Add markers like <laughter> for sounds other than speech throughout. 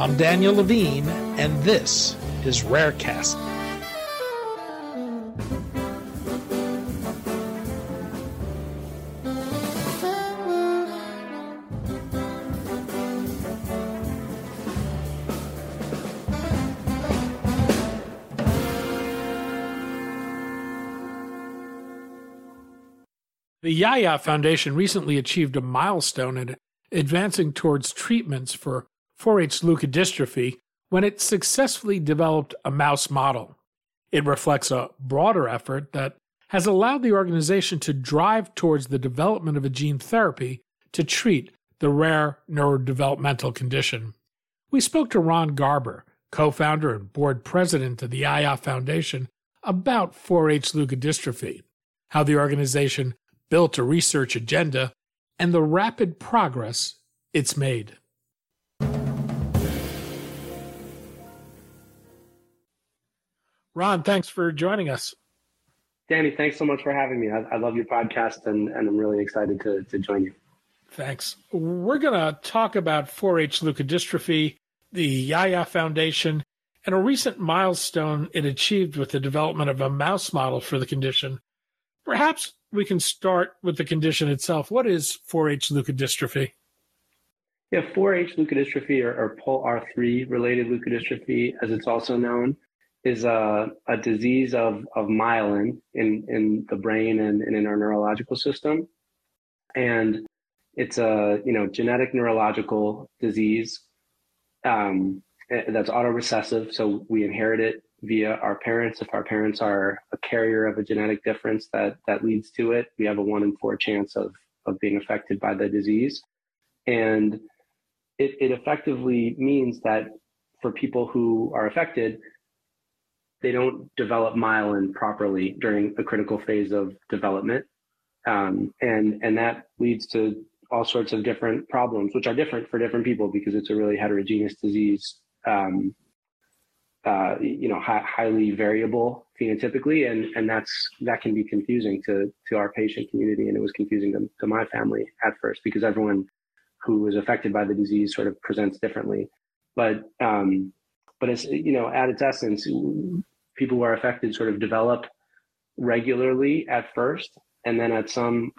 I'm Daniel Levine, and this is Rarecast. The Yaya Foundation recently achieved a milestone in advancing towards treatments for 4 H leukodystrophy when it successfully developed a mouse model. It reflects a broader effort that has allowed the organization to drive towards the development of a gene therapy to treat the rare neurodevelopmental condition. We spoke to Ron Garber, co founder and board president of the Yaya Foundation, about 4 H leukodystrophy, how the organization built a research agenda, and the rapid progress it's made. Ron, thanks for joining us. Danny, thanks so much for having me. I, I love your podcast and, and I'm really excited to, to join you. Thanks. We're going to talk about 4 H leukodystrophy, the Yaya Foundation, and a recent milestone it achieved with the development of a mouse model for the condition. Perhaps we can start with the condition itself. What is 4 H leukodystrophy? Yeah, 4 H leukodystrophy or, or POLR3 related leukodystrophy, as it's also known, is a, a disease of, of myelin in, in the brain and, and in our neurological system. And it's a you know genetic neurological disease um, eh, that's autorecessive. So we inherit it via our parents. If our parents are a carrier of a genetic difference that that leads to it, we have a one in four chance of of being affected by the disease. And it, it effectively means that for people who are affected, they don't develop myelin properly during a critical phase of development. Um, and, and that leads to all sorts of different problems, which are different for different people because it's a really heterogeneous disease, um, uh, you know, hi- highly variable phenotypically. And, and that's, that can be confusing to, to our patient community. And it was confusing to, to my family at first because everyone who was affected by the disease sort of presents differently. But, um, but it's you know at its essence people who are affected sort of develop regularly at first, and then at some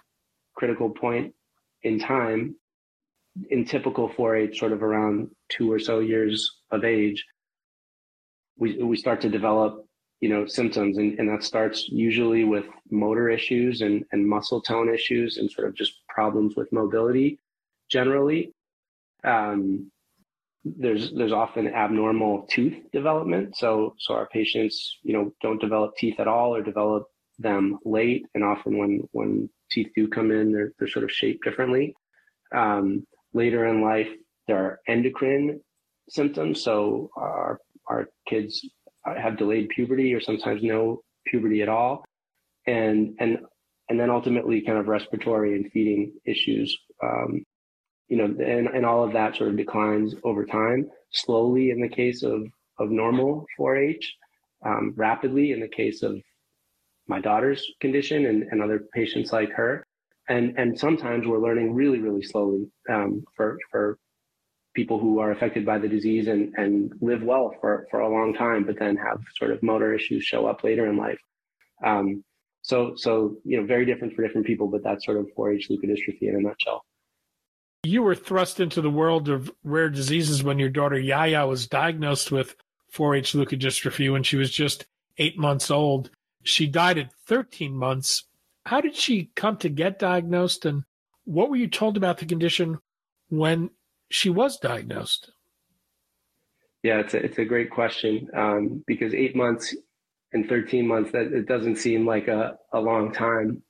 critical point in time, in typical 4-H, sort of around two or so years of age, we we start to develop you know symptoms, and, and that starts usually with motor issues and and muscle tone issues, and sort of just problems with mobility generally. Um, there's there's often abnormal tooth development. So so our patients, you know, don't develop teeth at all or develop them late, and often when when teeth do come in, they're they're sort of shaped differently. Um, later in life, there are endocrine symptoms. So our our kids have delayed puberty or sometimes no puberty at all, and and and then ultimately kind of respiratory and feeding issues. Um, you know, and, and all of that sort of declines over time, slowly in the case of, of normal 4-H, um, rapidly in the case of my daughter's condition and, and other patients like her. And, and sometimes we're learning really, really slowly um, for, for people who are affected by the disease and, and live well for, for a long time, but then have sort of motor issues show up later in life. Um, so, so, you know, very different for different people, but that's sort of 4-H leukodystrophy in a nutshell. You were thrust into the world of rare diseases when your daughter Yaya was diagnosed with 4 H leukodystrophy when she was just eight months old. She died at 13 months. How did she come to get diagnosed, and what were you told about the condition when she was diagnosed? Yeah, it's a, it's a great question um, because eight months and 13 months, that it doesn't seem like a, a long time.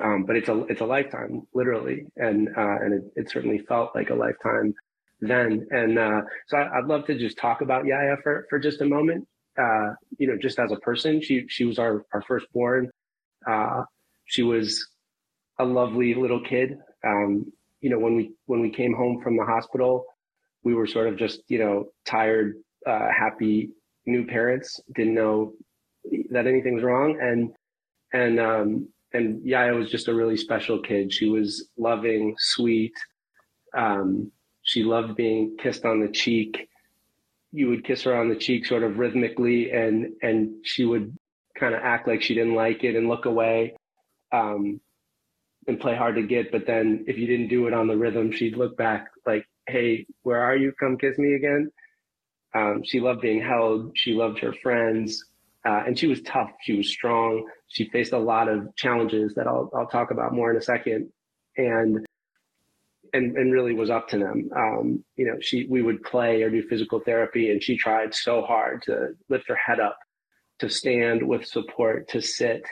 Um, but it's a it's a lifetime, literally, and uh, and it, it, certainly felt like a lifetime then. And uh, so I, would love to just talk about Yaya for for just a moment. Uh, you know, just as a person, she she was our our firstborn. Uh, she was a lovely little kid. Um, you know, when we when we came home from the hospital, we were sort of just you know tired, uh, happy new parents. Didn't know that anything was wrong, and and um, and Yaya was just a really special kid. She was loving, sweet. Um, she loved being kissed on the cheek. You would kiss her on the cheek sort of rhythmically, and and she would kind of act like she didn't like it and look away, um, and play hard to get. But then if you didn't do it on the rhythm, she'd look back like, "Hey, where are you? Come kiss me again." Um, she loved being held. She loved her friends. Uh, and she was tough. She was strong. She faced a lot of challenges that I'll, I'll talk about more in a second. And, and, and really was up to them. Um, you know, she, we would play or do physical therapy and she tried so hard to lift her head up, to stand with support, to sit,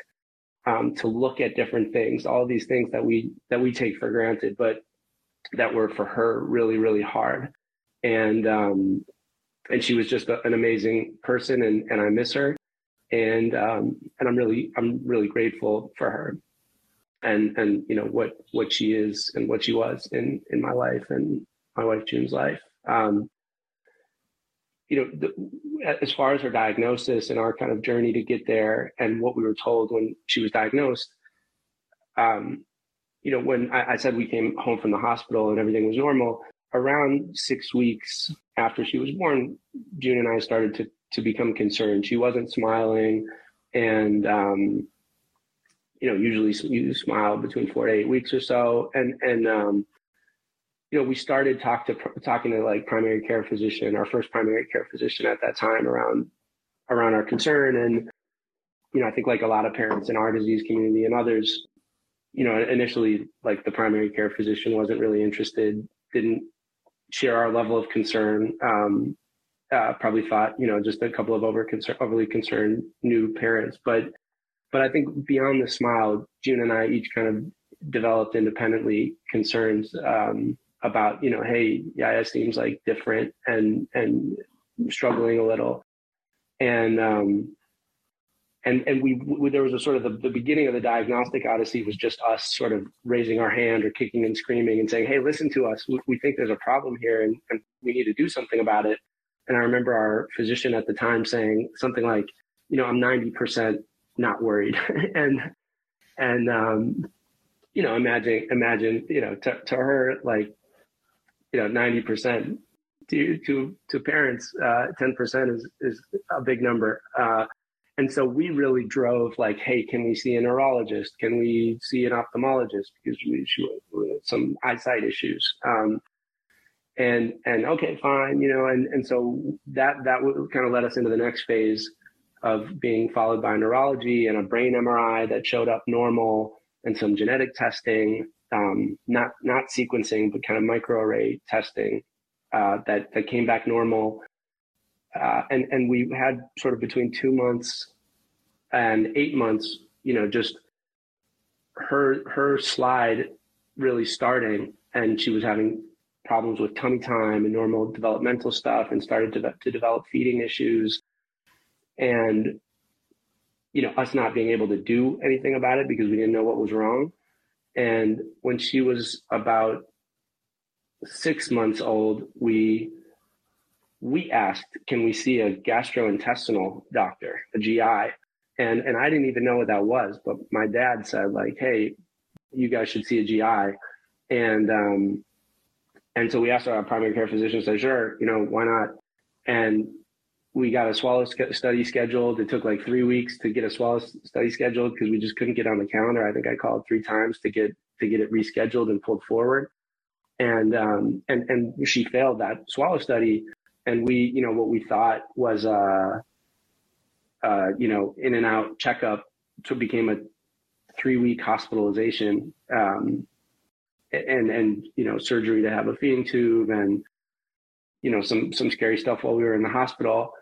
um, to look at different things, all these things that we, that we take for granted, but that were for her really, really hard. And, um, and she was just a, an amazing person and, and I miss her and um, and I'm really I'm really grateful for her, and and you know what what she is and what she was in in my life and my wife June's life. Um, you know, the, as far as her diagnosis and our kind of journey to get there, and what we were told when she was diagnosed. Um, you know, when I, I said we came home from the hospital and everything was normal, around six weeks after she was born, June and I started to to become concerned. She wasn't smiling, and um, you know, usually you smile between four to eight weeks or so, and and um, you know, we started talk to talking to like primary care physician, our first primary care physician at that time around around our concern, and you know, I think like a lot of parents in our disease community and others, you know, initially like the primary care physician wasn't really interested, didn't share our level of concern. Um, uh, probably thought, you know, just a couple of over concern, overly concerned new parents. But, but I think beyond the smile, June and I each kind of developed independently concerns um, about, you know, hey, Yaya seems like different and and struggling a little, and um, and and we, we, there was a sort of the, the beginning of the diagnostic odyssey was just us sort of raising our hand or kicking and screaming and saying, hey, listen to us, we, we think there's a problem here and, and we need to do something about it. And I remember our physician at the time saying something like, you know, I'm 90% not worried. <laughs> and, and, um, you know, imagine, imagine, you know, to, to her, like, you know, 90% to, to, to parents, uh, 10% is, is a big number. Uh, and so we really drove like, hey, can we see a neurologist? Can we see an ophthalmologist? Because we, she, some eyesight issues. Um, and and okay fine you know and and so that that would kind of led us into the next phase of being followed by neurology and a brain mri that showed up normal and some genetic testing um, not not sequencing but kind of microarray testing uh, that that came back normal. Uh, and and we had sort of between two months and eight months you know just her her slide really starting and she was having problems with tummy time and normal developmental stuff and started to, to develop feeding issues. And, you know, us not being able to do anything about it because we didn't know what was wrong. And when she was about six months old, we we asked, can we see a gastrointestinal doctor, a GI? And and I didn't even know what that was, but my dad said like, hey, you guys should see a GI. And um, and so we asked our primary care physician, said, sure, you know, why not? And we got a swallow study scheduled. It took like three weeks to get a swallow study scheduled because we just couldn't get on the calendar. I think I called three times to get to get it rescheduled and pulled forward. And um, and and she failed that swallow study. And we, you know, what we thought was uh, uh, you know, in and out checkup so became a three week hospitalization. Um, and and you know surgery to have a feeding tube and you know some some scary stuff while we were in the hospital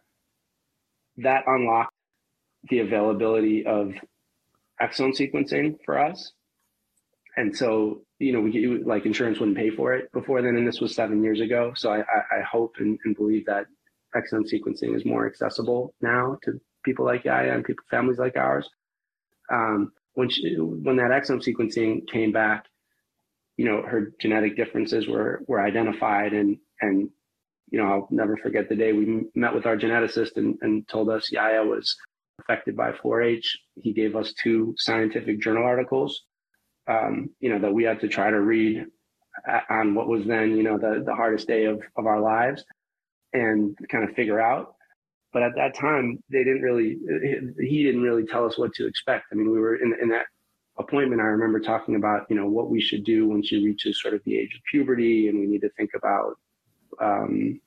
that unlocked the availability of exome sequencing for us and so you know we like insurance wouldn't pay for it before then, and this was seven years ago. So I, I, I hope and, and, believe that exome sequencing is more accessible now to people like Yaya and people families like ours. Um, when she, when that exome sequencing came back, you know her genetic differences were were identified, and and you know I'll never forget the day we met with our geneticist and, and told us Yaya was affected by 4-H. He gave us two scientific journal articles um, you know, that we had to try to read on what was then, you know, the, the hardest day of, of our lives and kind of figure out. But at that time, they didn't really, he didn't really tell us what to expect. I mean, we were in, in that appointment. I remember talking about, you know, what we should do when she reaches sort of the age of puberty and we need to think about, um,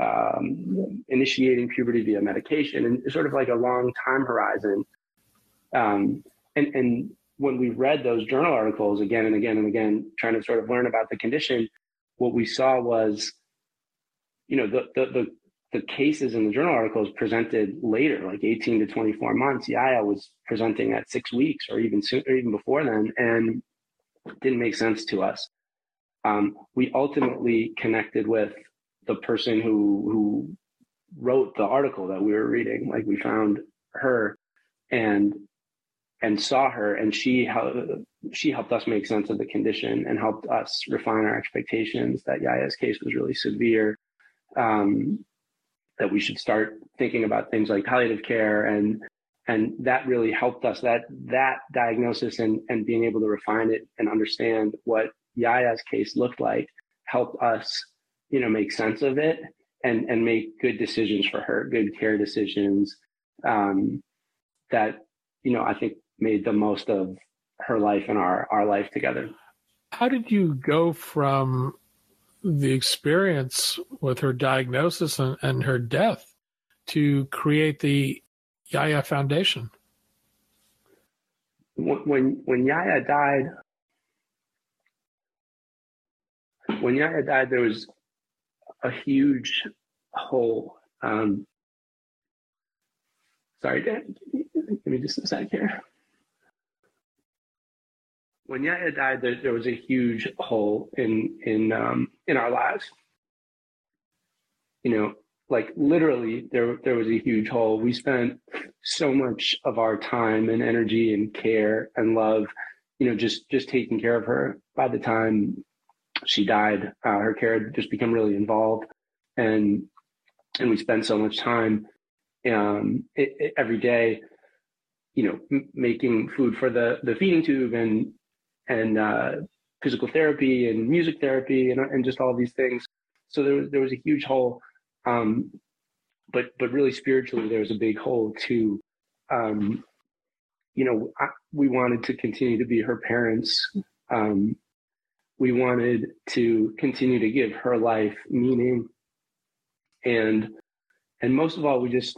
um, initiating puberty via medication and sort of like a long time horizon. Um, and, and when we read those journal articles again and again and again, trying to sort of learn about the condition, what we saw was, you know, the the the, the cases in the journal articles presented later, like 18 to 24 months. Yaya was presenting at six weeks or even soon, or even before then, and didn't make sense to us. Um, we ultimately connected with the person who who wrote the article that we were reading. Like we found her, and and saw her and she she helped us make sense of the condition and helped us refine our expectations that Yaya's case was really severe um, that we should start thinking about things like palliative care and and that really helped us that that diagnosis and and being able to refine it and understand what Yaya's case looked like helped us you know make sense of it and and make good decisions for her good care decisions um, that you know I think made the most of her life and our our life together. How did you go from the experience with her diagnosis and, and her death to create the Yaya Foundation? When when Yaya died, when Yaya died, there was a huge hole. Um, sorry, Dan, give me just a sec here when Yaya died, there, there was a huge hole in in um, in our lives. You know, like literally, there there was a huge hole. We spent so much of our time and energy and care and love, you know, just just taking care of her. By the time she died, uh, her care had just become really involved, and and we spent so much time um, it, it, every day you know, m- making food for the the feeding tube and and uh, physical therapy and music therapy and, and just all these things. So there was there was a huge hole, um, but but really spiritually there was a big hole too. Um, you know, I, we wanted to continue to be her parents. Um, we wanted to continue to give her life meaning, and and most of all, we just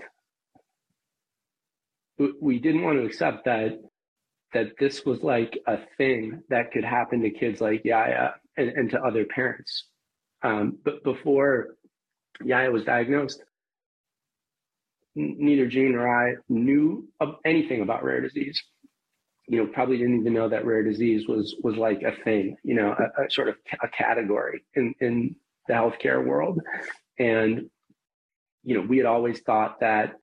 we didn't want to accept that that this was like a thing that could happen to kids like Yaya and, and to other parents. Um, but before Yaya was diagnosed, neither June nor I knew of anything about rare disease. You know, probably didn't even know that rare disease was was like a thing. You know, a, a sort of a category in in the healthcare world. And you know, we had always thought that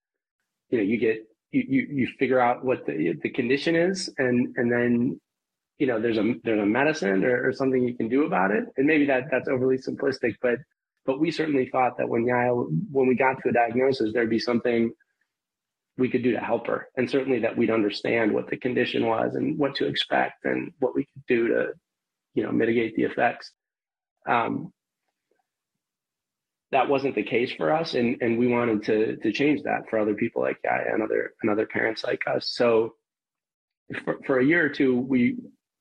you know you get you, you, you figure out what the, the condition is and, and then, you know, there's a, there's a medicine or, or something you can do about it. And maybe that that's overly simplistic, but, but we certainly thought that when Yaya, when we got to a diagnosis, there'd be something we could do to help her. And certainly that we'd understand what the condition was and what to expect and what we could do to, you know, mitigate the effects. Um, that wasn't the case for us and and we wanted to to change that for other people like Yaya and other and other parents like us. So for, for a year or two we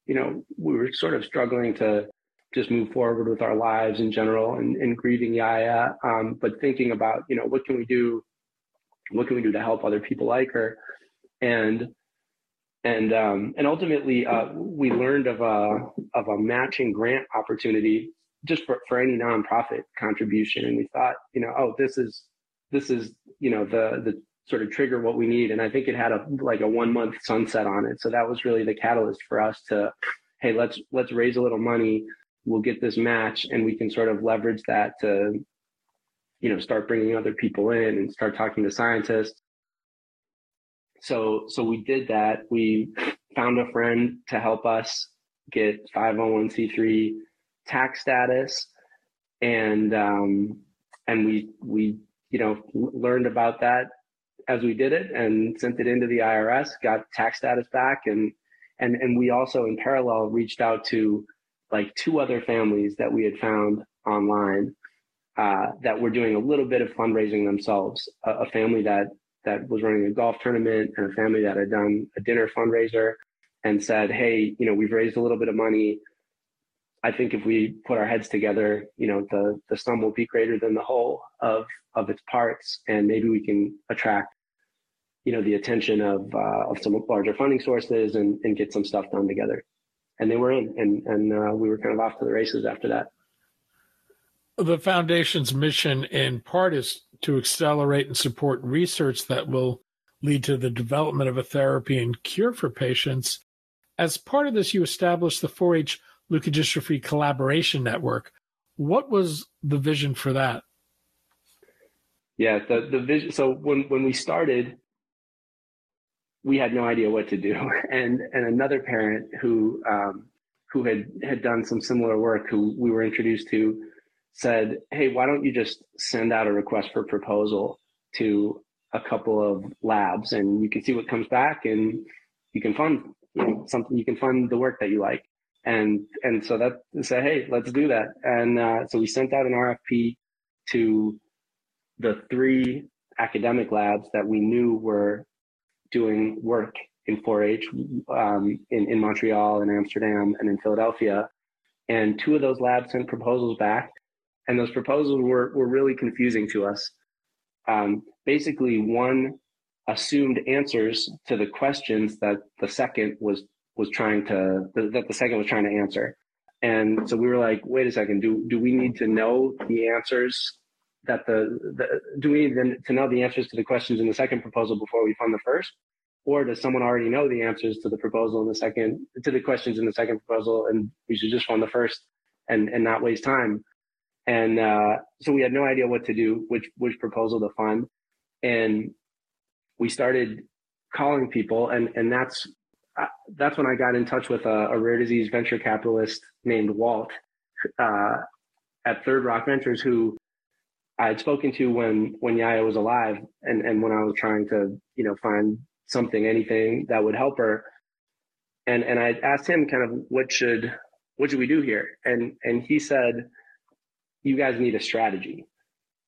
you know we were sort of struggling to just move forward with our lives in general and, and grieving Yaya um, but thinking about you know what can we do what can we do to help other people like her? And and um, and ultimately uh, we learned of a of a matching grant opportunity just for, for any nonprofit contribution. And we thought, you know, oh, this is this is you know the the sort of trigger what we need. And I think it had a like a one month sunset on it. So that was really the catalyst for us to hey, let's let's raise a little money. We'll get this match, and we can sort of leverage that to, you know, start bringing other people in and start talking to scientists. So so we did that. We found a friend to help us get 501c3 tax status, and um, and we we you know learned about that as we did it and sent it into the IRS, got tax status back, and and and we also in parallel reached out to like two other families that we had found online uh, that were doing a little bit of fundraising themselves. A, a, family that that was running a golf tournament and a family that had done a dinner fundraiser and said, "Hey, you know, we've raised a little bit of money. I think if we put our heads together, you know, the the sum will be greater than the whole of of its parts, and maybe we can attract you know the attention of uh, of some larger funding sources and and get some stuff done together. And they were in, and and uh, we were kind of off to the races after that. The foundation's mission, in part, is to accelerate and support research that will lead to the development of a therapy and cure for patients. As part of this, you established the 4-H leukodystrophy collaboration network. What was the vision for that? Yeah, the the vision. So when when we started, we had no idea what to do. <laughs> And and another parent who um, who had had done some similar work, who we were introduced to, said, "Hey, why don't you just send out a request for proposal to a couple of labs, and you can see what comes back, and you can fund you know, something. You can fund the work that you like." And and so that said, "Hey, let's do that." And uh, so we sent out an RFP to the three academic labs that we knew were doing work in 4-H um, in, in Montreal and Amsterdam and in Philadelphia. And two of those labs sent proposals back. And those proposals were, were really confusing to us. Um, basically, one assumed answers to the questions that the second was was trying to that the second was trying to answer. And so we were like, wait a second, do do we need to know the answers that the, the do we need to know the answers to the questions in the second proposal before we fund the first? Or does someone already know the answers to the proposal in the second to the questions in the second proposal and we should just fund the first and, and not waste time? And uh, so we had no idea what to do, which which proposal to fund. And we started calling people and and that's that's when I got in touch with a, a rare disease venture capitalist named Walt uh, at Third Rock Ventures, who I had spoken to when when Yaya was alive, and and when I was trying to you know find something, anything that would help her, and and I asked him kind of what should what should we do here, and and he said, you guys need a strategy.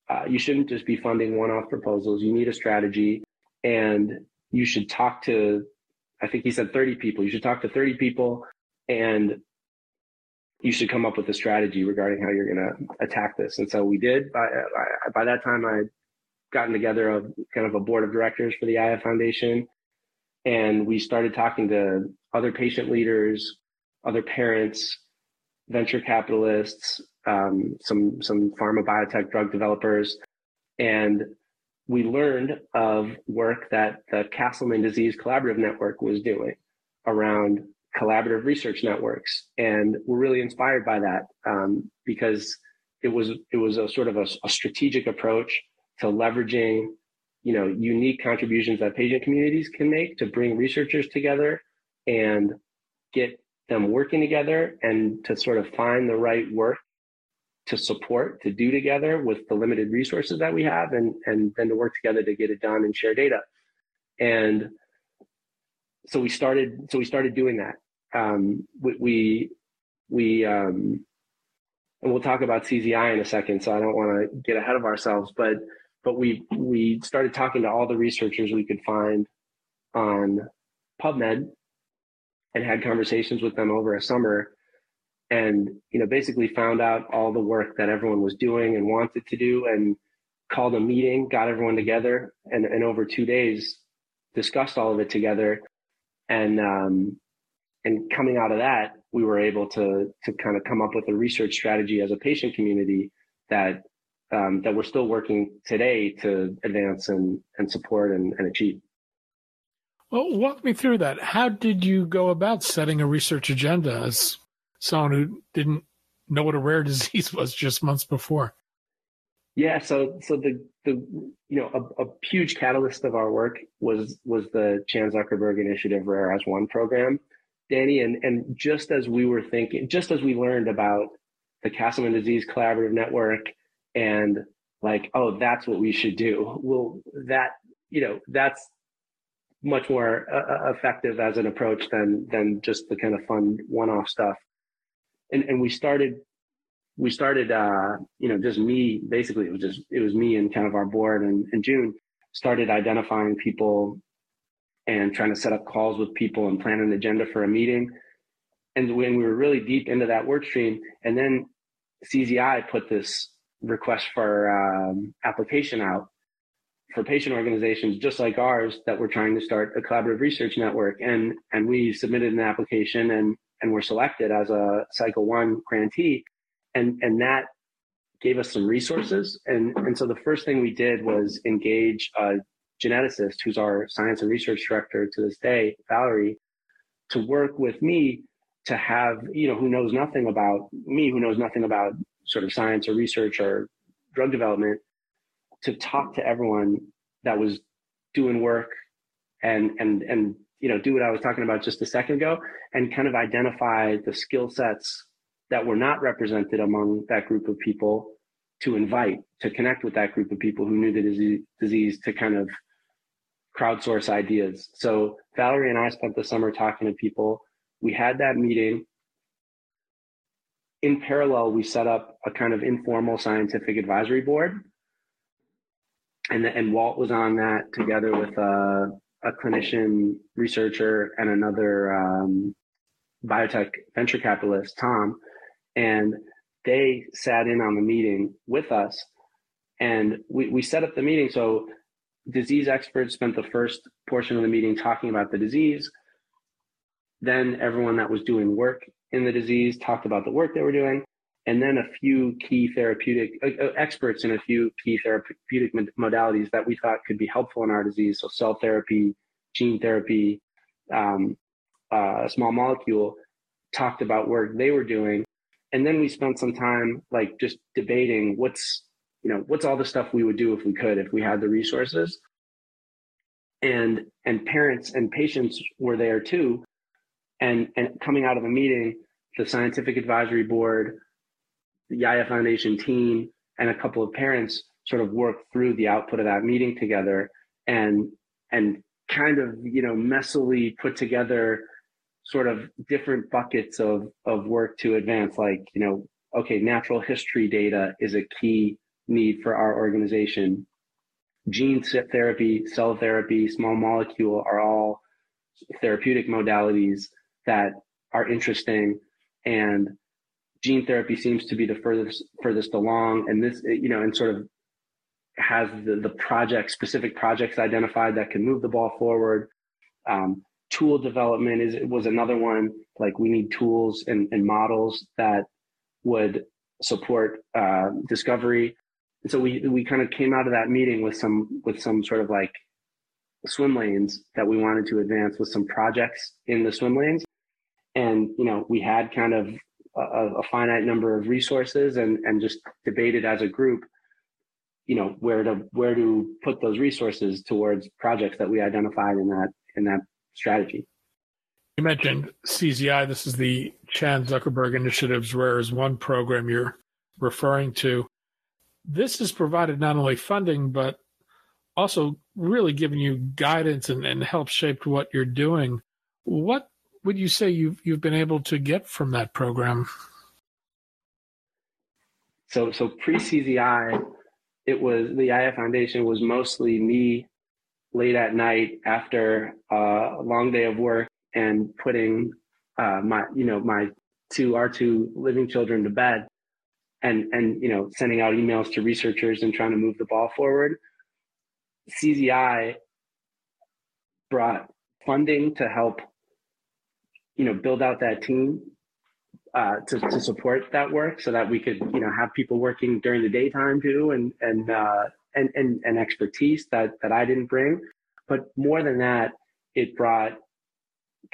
Uh, you shouldn't just be funding one-off proposals. You need a strategy, and you should talk to. I think he said 30 people. You should talk to 30 people and you should come up with a strategy regarding how you're going to attack this. And so we did. By, by that time, I had gotten together a kind of a board of directors for the Yaya Foundation, and we started talking to other patient leaders, other parents, venture capitalists, um, some some pharma biotech drug developers, and we learned of work that the Castleman Disease Collaborative Network was doing around collaborative research networks, and we're really inspired by that um, because it was it was a sort of a, a, strategic approach to leveraging you know unique contributions that patient communities can make to bring researchers together and get them working together and to sort of find the right work to support to do together with the limited resources that we have and and then to work together to get it done and share data. And so we started so we started doing that. Um, we we, um, and we'll talk about CZI in a second so I don't want to get ahead of ourselves but but we we started talking to all the researchers we could find on PubMed and had conversations with them over a summer and you know basically found out all the work that everyone was doing and wanted to do and called a meeting got everyone together and, and over two days discussed all of it together and um, and coming out of that, we were able to to kind of come up with a research strategy as a patient community that um, that we're still working today to advance and and support and, and achieve. Well, walk me through that. How did you go about setting a research agenda as someone who didn't know what a rare <laughs> disease was just months before? Yeah, so so the the you know a, a huge catalyst of our work was was the Chan Zuckerberg Initiative Rare as One program, Danny, and and just as we were thinking, just as we learned about the Castleman Disease Collaborative Network and like, oh, that's what we should do. Well, that you know that's much more uh, uh, effective as an approach than than just the kind of fun one-off stuff. And and we started we started uh, you know just me basically it was just it was me and kind of our board and, and June started identifying people and trying to set up calls with people and plan an agenda for a meeting. And when we were really deep into that work stream, and then CZI put this request for um, application out for patient organizations just like ours that were trying to start a collaborative research network and and we submitted an application and and we were selected as a cycle one grantee and and that gave us some resources. And and so the first thing we did was engage a geneticist who's our science and research director to this day valerie to work with me to have you know who knows nothing about me who knows nothing about sort of science or research or drug development to talk to everyone that was doing work and and and you know do what I was talking about just a second ago and kind of identify the skill sets that were not represented among that group of people to invite to connect with that group of people who knew the disease, to kind of crowdsource ideas. So Valerie and I spent the summer talking to people. We had that meeting. In parallel, we set up a kind of informal scientific advisory board and and Walt was on that together with a, a clinician researcher and another um, biotech venture capitalist, Tom, and they sat in on the meeting with us, and we we set up the meeting so disease experts spent the first portion of the meeting talking about the disease. Then everyone that was doing work in the disease talked about the work they were doing and then a few key therapeutic uh, uh, experts in a few key therapeutic modalities that we thought could be helpful in our disease. So cell therapy, gene therapy, um, uh, small molecule talked about work they were doing. And then we spent some time like just debating what's, you know, what's all the stuff we would do if we could, if we had the resources. And, and parents and patients were there too. And, and coming out of the meeting, the scientific advisory board, the Yaya Foundation team and a couple of parents sort of worked through the output of that meeting together and and kind of you know messily put together sort of different buckets of of work to advance like you know okay natural history data is a key need for our organization. Gene therapy cell therapy small molecule are all therapeutic modalities that are interesting and gene therapy seems to be the furthest furthest along, and this you know, and sort of has the the project specific projects identified that can move the ball forward. Um, tool development is was another one. Like we need tools and, and models that would support uh, discovery. And so we we kind of came out of that meeting with some with some sort of like swim lanes that we wanted to advance with some projects in the swim lanes. And you know, we had kind of a, a finite number of resources and and just debated as a group you know where to where to put those resources towards projects that we identified in that in that strategy you mentioned CZI. This is the Chan Zuckerberg Initiative's Rare as One program you're referring to. This has provided not only funding, but also really giving you guidance and, and help shape what you're doing. What would you say you've you've been able to get from that program? So so pre CZI, it was the Yaya Foundation was mostly me late at night after a long day of work and putting uh, my you know my two our two living children to bed and and you know sending out emails to researchers and trying to move the ball forward. CZI brought funding to help you know, build out that team uh, to, to support that work so that we could, you know, have people working during the daytime too and, and, uh, and, and, and expertise that, that I didn't bring. But more than that, it brought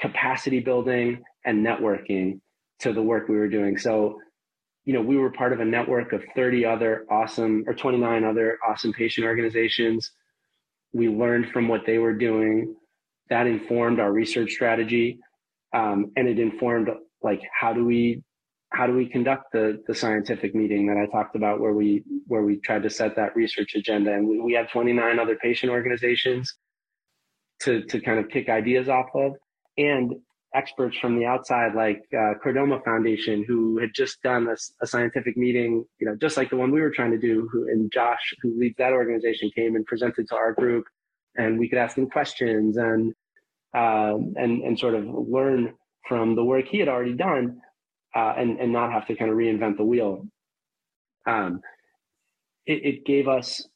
capacity building and networking to the work we were doing. So, you know, we were part of a network of 30 other awesome or 29 other awesome patient organizations. We learned from what they were doing. That informed our research strategy. Um, and it informed like how do we how do we conduct the the scientific meeting that I talked about where we where we tried to set that research agenda. And we, we have 29 other patient organizations to to kind of kick ideas off of. And experts from the outside like uh, Chordoma Foundation who had just done a, a, scientific meeting you know just like the one we were trying to do who, and Josh who leads that organization came and presented to our group. And we could ask them questions and um, and and sort of learn from the work he had already done uh, and, and not have to kind of reinvent the wheel. Um, it, it gave us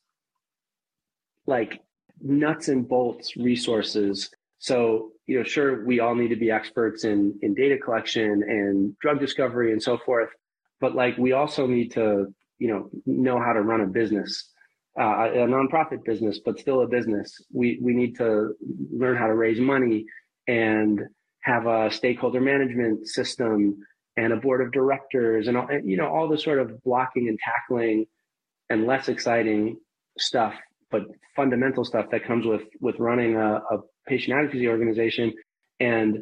like nuts and bolts resources. So, you know, sure, we all need to be experts in, in data collection and drug discovery and so forth, but like we also need to, you know, know how to run a business, uh, a nonprofit business, but still a business. We, we need to learn how to raise money and have a stakeholder management system and a board of directors and, all, you know all the sort of blocking and tackling and less exciting stuff but fundamental stuff that comes with with running a, a patient advocacy organization and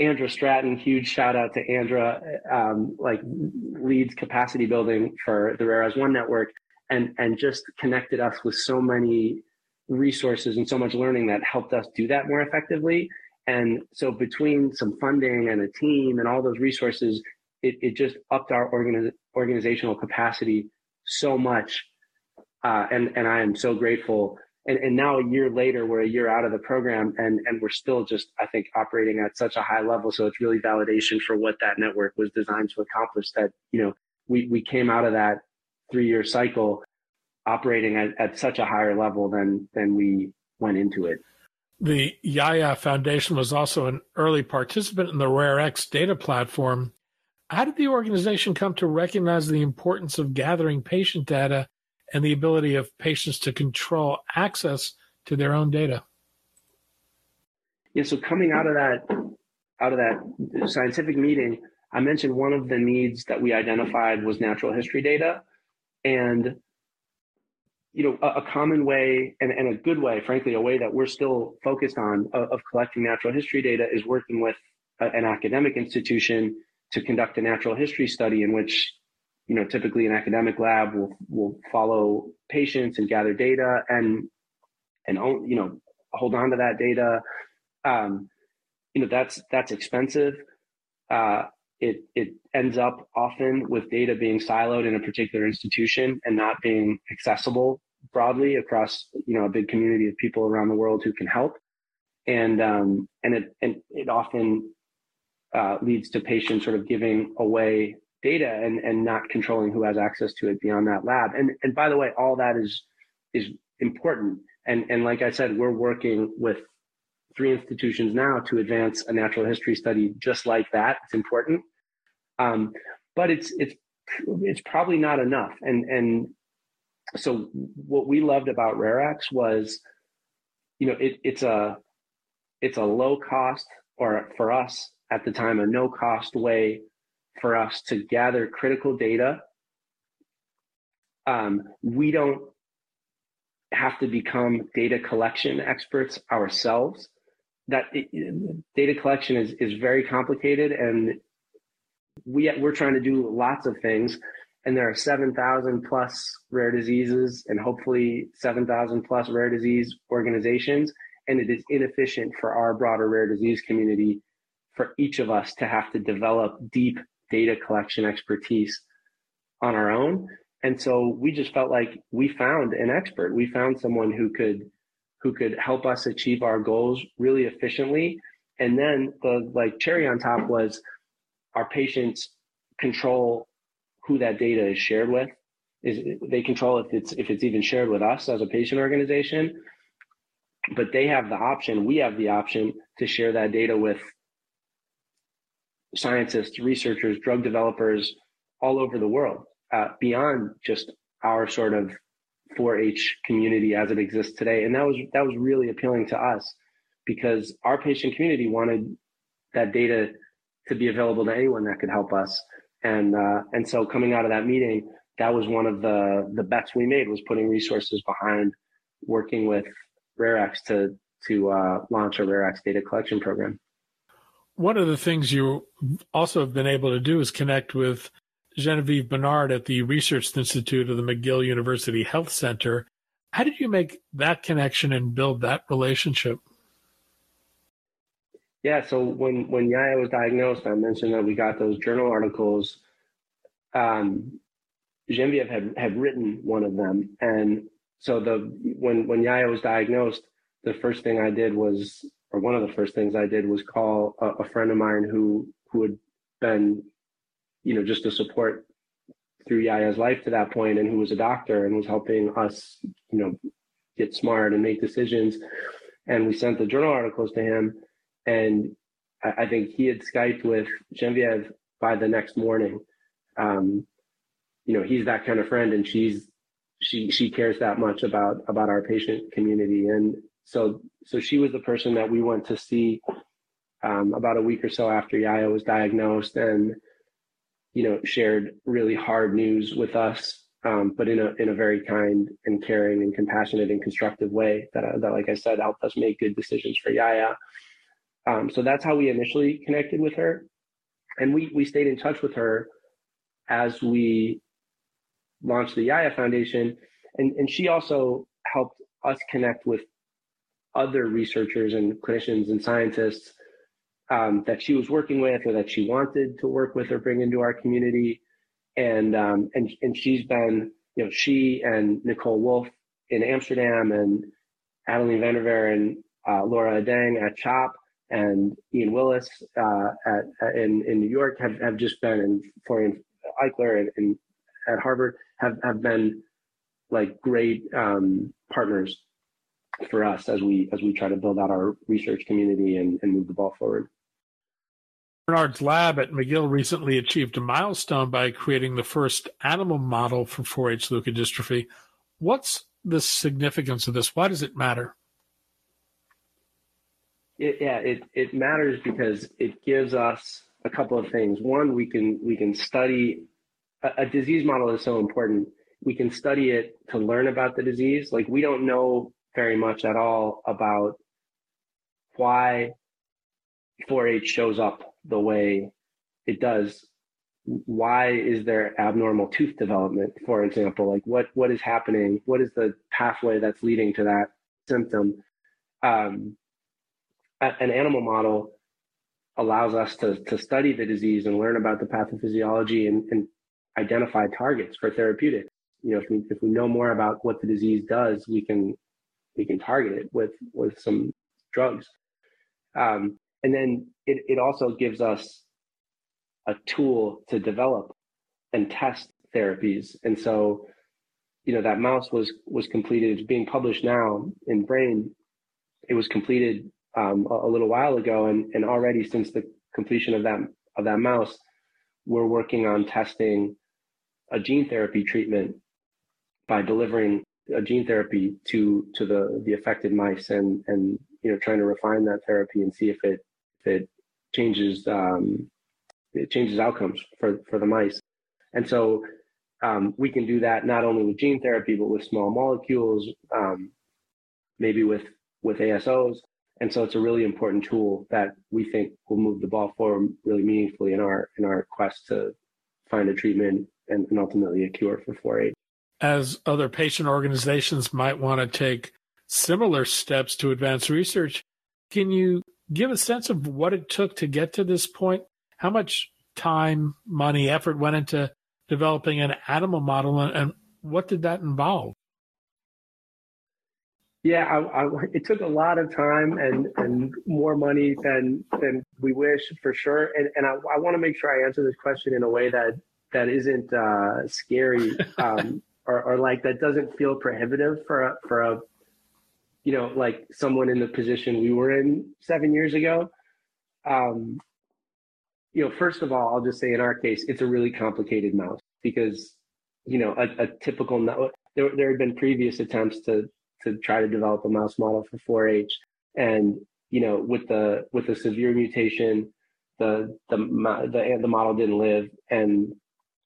Andra Stratton, huge shout out to Andra, um, like leads capacity building for the Rare As One network and, and just connected us with so many resources and so much learning that helped us do that more effectively. And so between some funding and a team and all those resources, it, it just upped our organiz- organizational capacity so much. Uh, and, and I am so grateful. And, and now a year later, we're a year out of the program and, and we're still just, I think, operating at such a high level. So it's really validation for what that network was designed to accomplish that, you know, we, we came out of that three year cycle operating at, at such a higher level than, than we went into it. The Yaya Foundation was also an early participant in the RareX data platform. How did the organization come to recognize the importance of gathering patient data and the ability of patients to control access to their own data? Yeah, so coming out of that out of that scientific meeting, I mentioned one of the needs that we identified was natural history data. And you know, a, a common way and, and, a good way, frankly, a way that we're still focused on of, of collecting natural history data is working with a, an academic institution to conduct a natural history study in which, you know, typically an academic lab will, will follow patients and gather data and, and, you know, hold on to that data. Um, you know, that's, that's expensive. Uh, it, it ends up often with data being siloed in a particular institution and not being accessible broadly across you know a big community of people around the world who can help. And um, and it and it often uh, leads to patients sort of giving away data and and not controlling who has access to it beyond that lab. And and by the way all that is is important. And and like I said we're working with three institutions now to advance a natural history study just like that it's important um, but it's it's it's probably not enough and and so what we loved about RareX was, you know, it, it's a it's a low cost or for us at the time a no cost way for us to gather critical data. Um, we don't have to become data collection experts ourselves. That it, data collection is is very complicated, and we we're trying to do lots of things and there are 7,000 plus rare diseases and hopefully 7,000 plus rare disease organizations. And it is inefficient for our broader rare disease community for each of us to have to develop deep data collection expertise on our own. And so we just felt like we found an expert. We found someone who could who could help us achieve our goals really efficiently. And then the like cherry on top was our patients control who that data is shared with. Is they control if it's if it's even shared with us as a patient organization, but they have the option. We have the option to share that data with scientists, researchers, drug developers all over the world, uh, beyond just our sort of 4-H community as it exists today. And that was that was really appealing to us because our patient community wanted that data to be available to anyone that could help us. And uh, and so coming out of that meeting, that was one of the the bets we made was putting resources behind working with RareX to to uh, launch a RareX data collection program. One of the things you also have been able to do is connect with Genevieve Bernard at the Research Institute of the McGill University Health Center. How did you make that connection and build that relationship? Yeah, so when when Yaya was diagnosed, I mentioned that we got those journal articles. Um, Genevieve had had written one of them, and so the when when Yaya was diagnosed, the first thing I did was, or one of the first things I did was call a, a friend of mine who who had been, you know, just a support through Yaya's life to that point, and who was a doctor and was helping us, you know, get smart and make decisions. And we sent the journal articles to him, and I, I think he had Skyped with Genevieve by the next morning. Um, you know, he's that kind of friend, and she's she she cares that much about about our patient community, and so so she was the person that we went to see um, about a week or so after Yaya was diagnosed, and you know shared really hard news with us, um, but in a in a very kind and caring and compassionate and constructive way that uh, that like I said helped us make good decisions for Yaya. Um, so that's how we initially connected with her, and we we stayed in touch with her as we launched the Yaya Foundation, and and she also helped us connect with other researchers and clinicians and scientists um, that she was working with or that she wanted to work with or bring into our community. And um, and and she's been, you know, she and Nicole Wolf in Amsterdam and Adeline Vanderver and uh, Laura Adang at CHOP and Ian Willis uh, at, at, in in New York have, have just been and Florian Eichler and, and at Harvard have have been like great um, partners for us as we as we try to build out our research community and, and move the ball forward. Bernard's lab at McGill recently achieved a milestone by creating the first animal model for 4-H leukodystrophy. What's the significance of this? Why does it matter? It, yeah, it, it matters because it gives us a couple of things. One, we can we can study a, a disease model is so important. We can study it to learn about the disease. Like we don't know very much at all about why 4-H shows up the way it does. Why is there abnormal tooth development, for example? Like what what is happening? What is the pathway that's leading to that symptom? Um, an animal model allows us to, to study the disease and learn about the pathophysiology and, and identify targets for therapeutic. You know, if we if we know more about what the disease does, we can we can target it with with some drugs. Um, and then it, it also gives us a tool to develop and test therapies. And so, you know, that mouse was was completed. It's being published now in Brain. It was completed um, a, a, little while ago, and and already since the completion of that of that mouse, we're working on testing a gene therapy treatment by delivering a gene therapy to to the the affected mice and and you know trying to refine that therapy and see if it it changes um, it changes outcomes for for the mice and so um, we can do that not only with gene therapy but with small molecules um, maybe with with ASOs and so it's a really important tool that we think will move the ball forward really meaningfully in our in our quest to find a treatment and, and ultimately a cure for 4-H as other patient organizations might want to take similar steps to advance research. Can you give a sense of what it took to get to this point? How much time, money, effort went into developing an animal model, and, and what did that involve? Yeah, I, I, it took a lot of time and, and more money than than we wish for sure. And and I, I want to make sure I answer this question in a way that that isn't uh, scary. <laughs> Um, or, or like that doesn't feel prohibitive for a, for a you know like someone in the position we were in seven years ago um, you know first of all i'll just say in our case it's a really complicated mouse because you know a, a typical there, there had been previous attempts to to try to develop a mouse model for 4-h and you know, with the with the severe mutation, the the the the model didn't live, and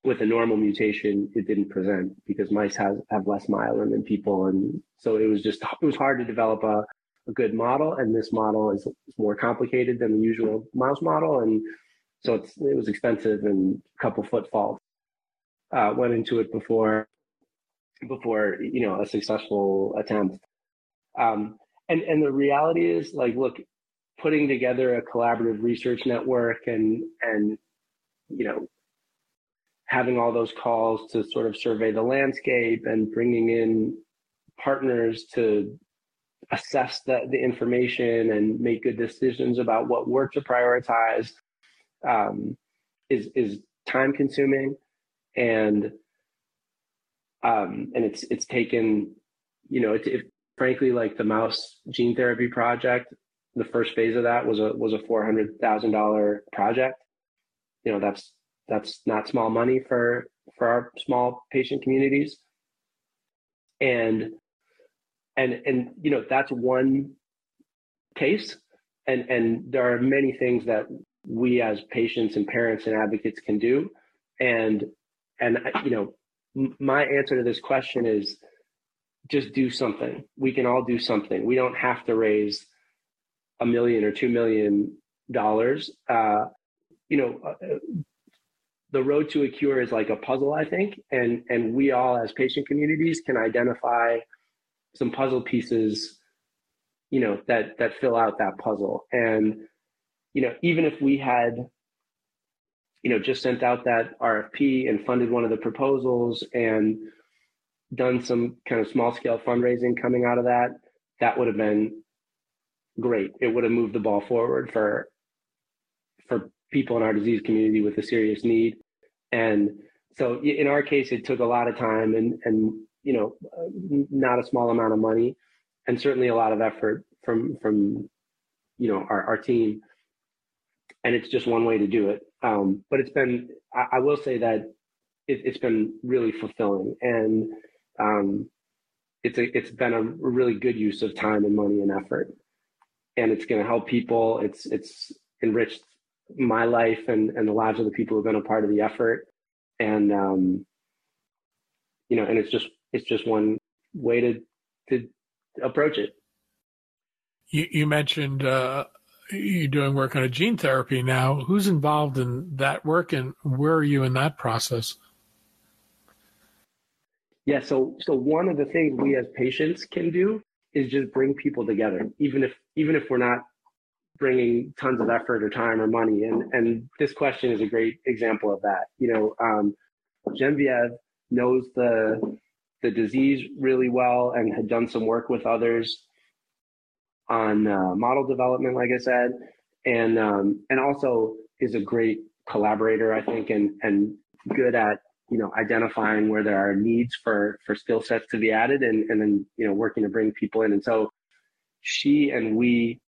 with a normal mutation, it didn't present because mice have have less myelin than people, and so it was just it was hard to develop a a good model, and this model is, more complicated than the usual mouse model, and so it's it was expensive and a couple footfalls. uh, went into it before before you know a successful attempt. Um, and and the reality is like look putting together a collaborative research network and and you know having all those calls to sort of survey the landscape and bringing in partners to assess the, the information and make good decisions about what work to prioritize um, is is time consuming and um, and it's it's taken you know it, frankly like the mouse gene therapy project the first phase of that was a was a four hundred thousand dollar project. You know that's that's not small money for for our small patient communities. And and and you know that's one case. And and there are many things that we as patients and parents and advocates can do. And and you know my answer to this question is just do something. We can all do something. We don't have to raise a million or two million dollars. Uh, you know uh, the road to a cure is like a puzzle i think. And and we all as patient communities can identify some puzzle pieces you know that that fill out that puzzle. And you know even if we had you know just sent out that rfp and funded one of the proposals and done some kind of small scale fundraising coming out of that that would have been great. It would have moved the ball forward for for people in our disease community with a serious need and so in our case it took a lot of time and and you know not a small amount of money and certainly a lot of effort from from you know our, our team and it's just one way to do it. Um, but it's been, I, I will say that it, has been really fulfilling, and um, it's a, it's been a really good use of time and money and effort, and it's going to help people. It's it's enriched my life and and the lives of the people who've been a part of the effort, and um, you know, and it's just it's just one way to to approach it. You, you mentioned uh, you're doing work on a gene therapy now. Who's involved in that work, and where are you in that process? Yeah, so so one of the things we as patients can do is just bring people together, even if even if we're not bringing tons of effort or time or money. And and this question is a great example of that. You know, um, Genevieve knows the the disease really well and had done some work with others on uh, model development, like I said, and um, and also is a great collaborator, I think, and and good at you know identifying where there are needs for for skill sets to be added, and and then you know working to bring people in. And so she and we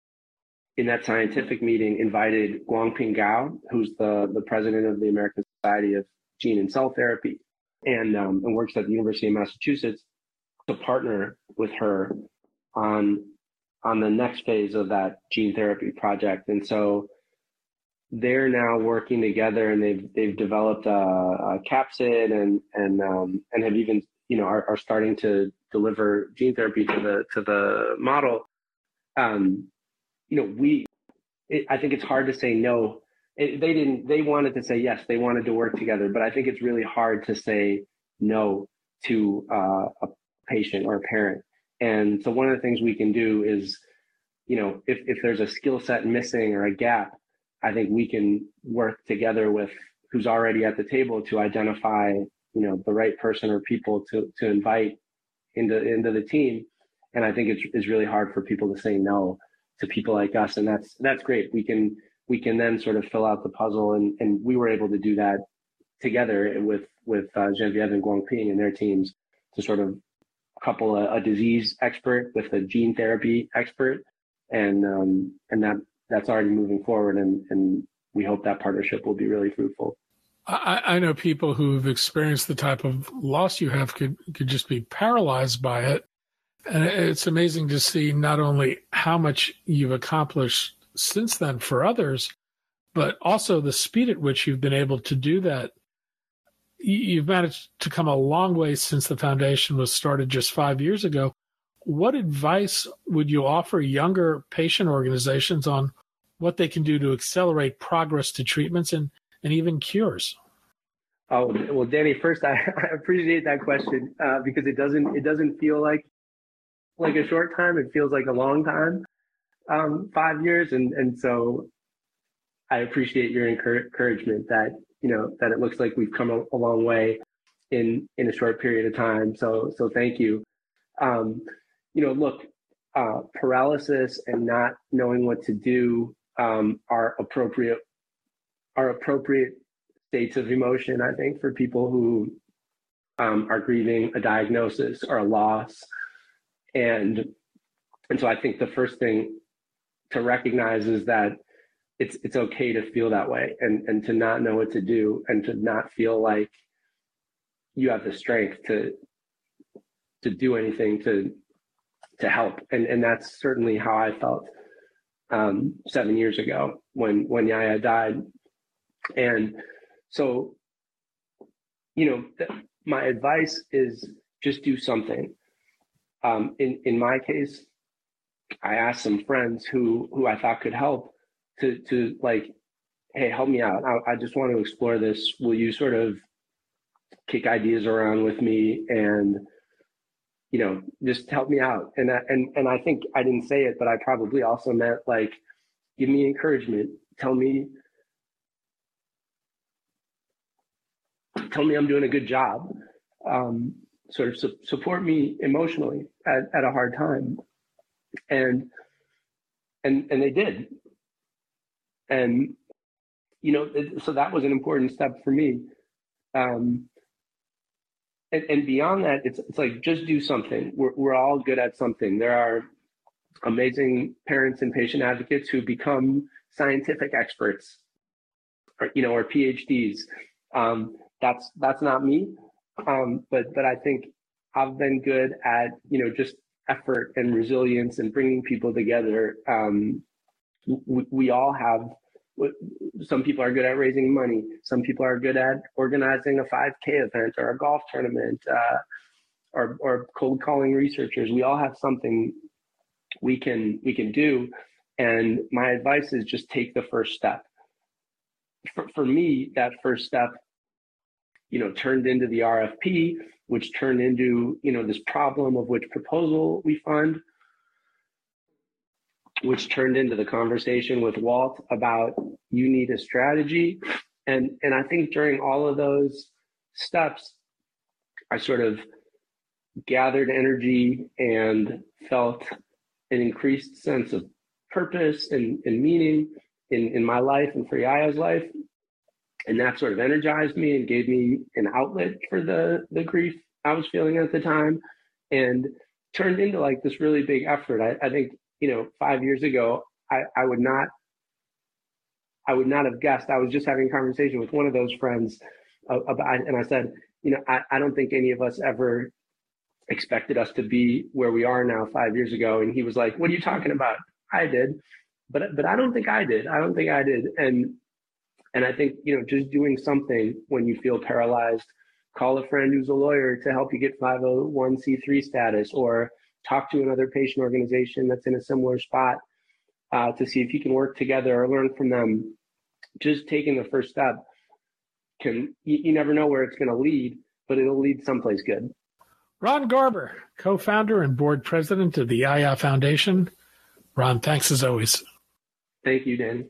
in that scientific meeting invited Guangping Gao, who's the the president of the American Society of Gene and Cell Therapy, and um, and works at the University of Massachusetts, to partner with her on on the next phase of that gene therapy project. And so they're now working together and they've they've developed a, a capsid and and um, and have even you know are, are starting to deliver gene therapy to the to the model. Um, you know, we it, I think it's hard to say no. It, they didn't. They wanted to say yes. They wanted to work together, but I think it's really hard to say no to uh, a patient or a parent and so one of the things we can do is, you know, if, if there's a skill set missing or a gap, I think we can work together with who's already at the table to identify, you know, the right person or people to, to invite into, into the team. And I think it's, it's really hard for people to say no to people like us. And that's, that's great. We can, we can then sort of fill out the puzzle and, and we were able to do that together with, with uh, Genevieve and Guangping and their teams to sort of couple a, a disease expert with a gene therapy expert, and um, and that that's already moving forward, and and we hope that partnership will be really fruitful. I, I know people who've experienced the type of loss you have could could just be paralyzed by it. And it's amazing to see not only how much you've accomplished since then for others, but also the speed at which you've been able to do that. You've managed to come a long way since the foundation was started just five years ago. What advice would you offer younger patient organizations on what they can do to accelerate progress to treatments and, and even cures? Oh well, Danny. First, I, <laughs> I appreciate that question uh, because it doesn't it doesn't feel like like a short time. It feels like a long time, um, five years, and and so I appreciate your encouragement that you know that it looks like we've come a, a long way in in a short period of time. So so thank you. Um, you know, look, uh, paralysis and not knowing what to do um, are appropriate are appropriate states of emotion. I think for people who um, are grieving a diagnosis or a loss, and and so I think the first thing to recognize is that it's it's okay to feel that way and and to not know what to do and to not feel like you have the strength to to do anything to to help. And and that's certainly how I felt um, seven years ago when when Yaya died. And so you know th- my advice is just do something um, in in my case I asked some friends who who I thought could help to to like, hey, help me out. I, I just want to explore this. Will you sort of kick ideas around with me and you know just help me out? And I, and and I think I didn't say it, but I probably also meant like, give me encouragement. Tell me. Tell me I'm doing a good job. Um, sort of su- support me emotionally at, at a hard time. And and and they did. And you know so that was an important step for me. Um and, and beyond that it's it's like just do something. We're, we're all good at something. There are amazing parents and patient advocates who become scientific experts or you know or phds um that's that's not me um but but i think i've been good at you know just effort and resilience and bringing people together um we, we all have some people are good at raising money. Some people are good at organizing a 5K event or a golf tournament, uh, or or cold calling researchers. We all have something we can we can do. And my advice is just take the first step. For, for me, that first step, you know, turned into the RFP, which turned into you know this problem of which proposal we fund which turned into the conversation with Walt about you need a strategy. And, and I think during all of those steps, I sort of gathered energy and felt an increased sense of purpose and, and meaning in, in my life and for Yaya's life. And that sort of energized me and gave me an outlet for the, the grief I was feeling at the time and turned into like this really big effort. I, I think you know, five years ago, I, I would not, I would not have guessed. I was just having a conversation with one of those friends about, and I said, you know, I, I don't think any of us ever expected us to be where we are now five years ago. And he was like, what are you talking about? I did, but, but I don't think I did. I don't think I did. And, and I think, you know, just doing something when you feel paralyzed, call a friend who's a lawyer to help you get 501c3 status or talk to another patient organization that's in a similar spot uh, to see if you can work together or learn from them. Just taking the first step can you, you never know where it's going to lead, but it'll lead someplace good. Ron Garber, co-founder and board president of the Yaya Foundation. Ron, thanks as always. Thank you, Dan.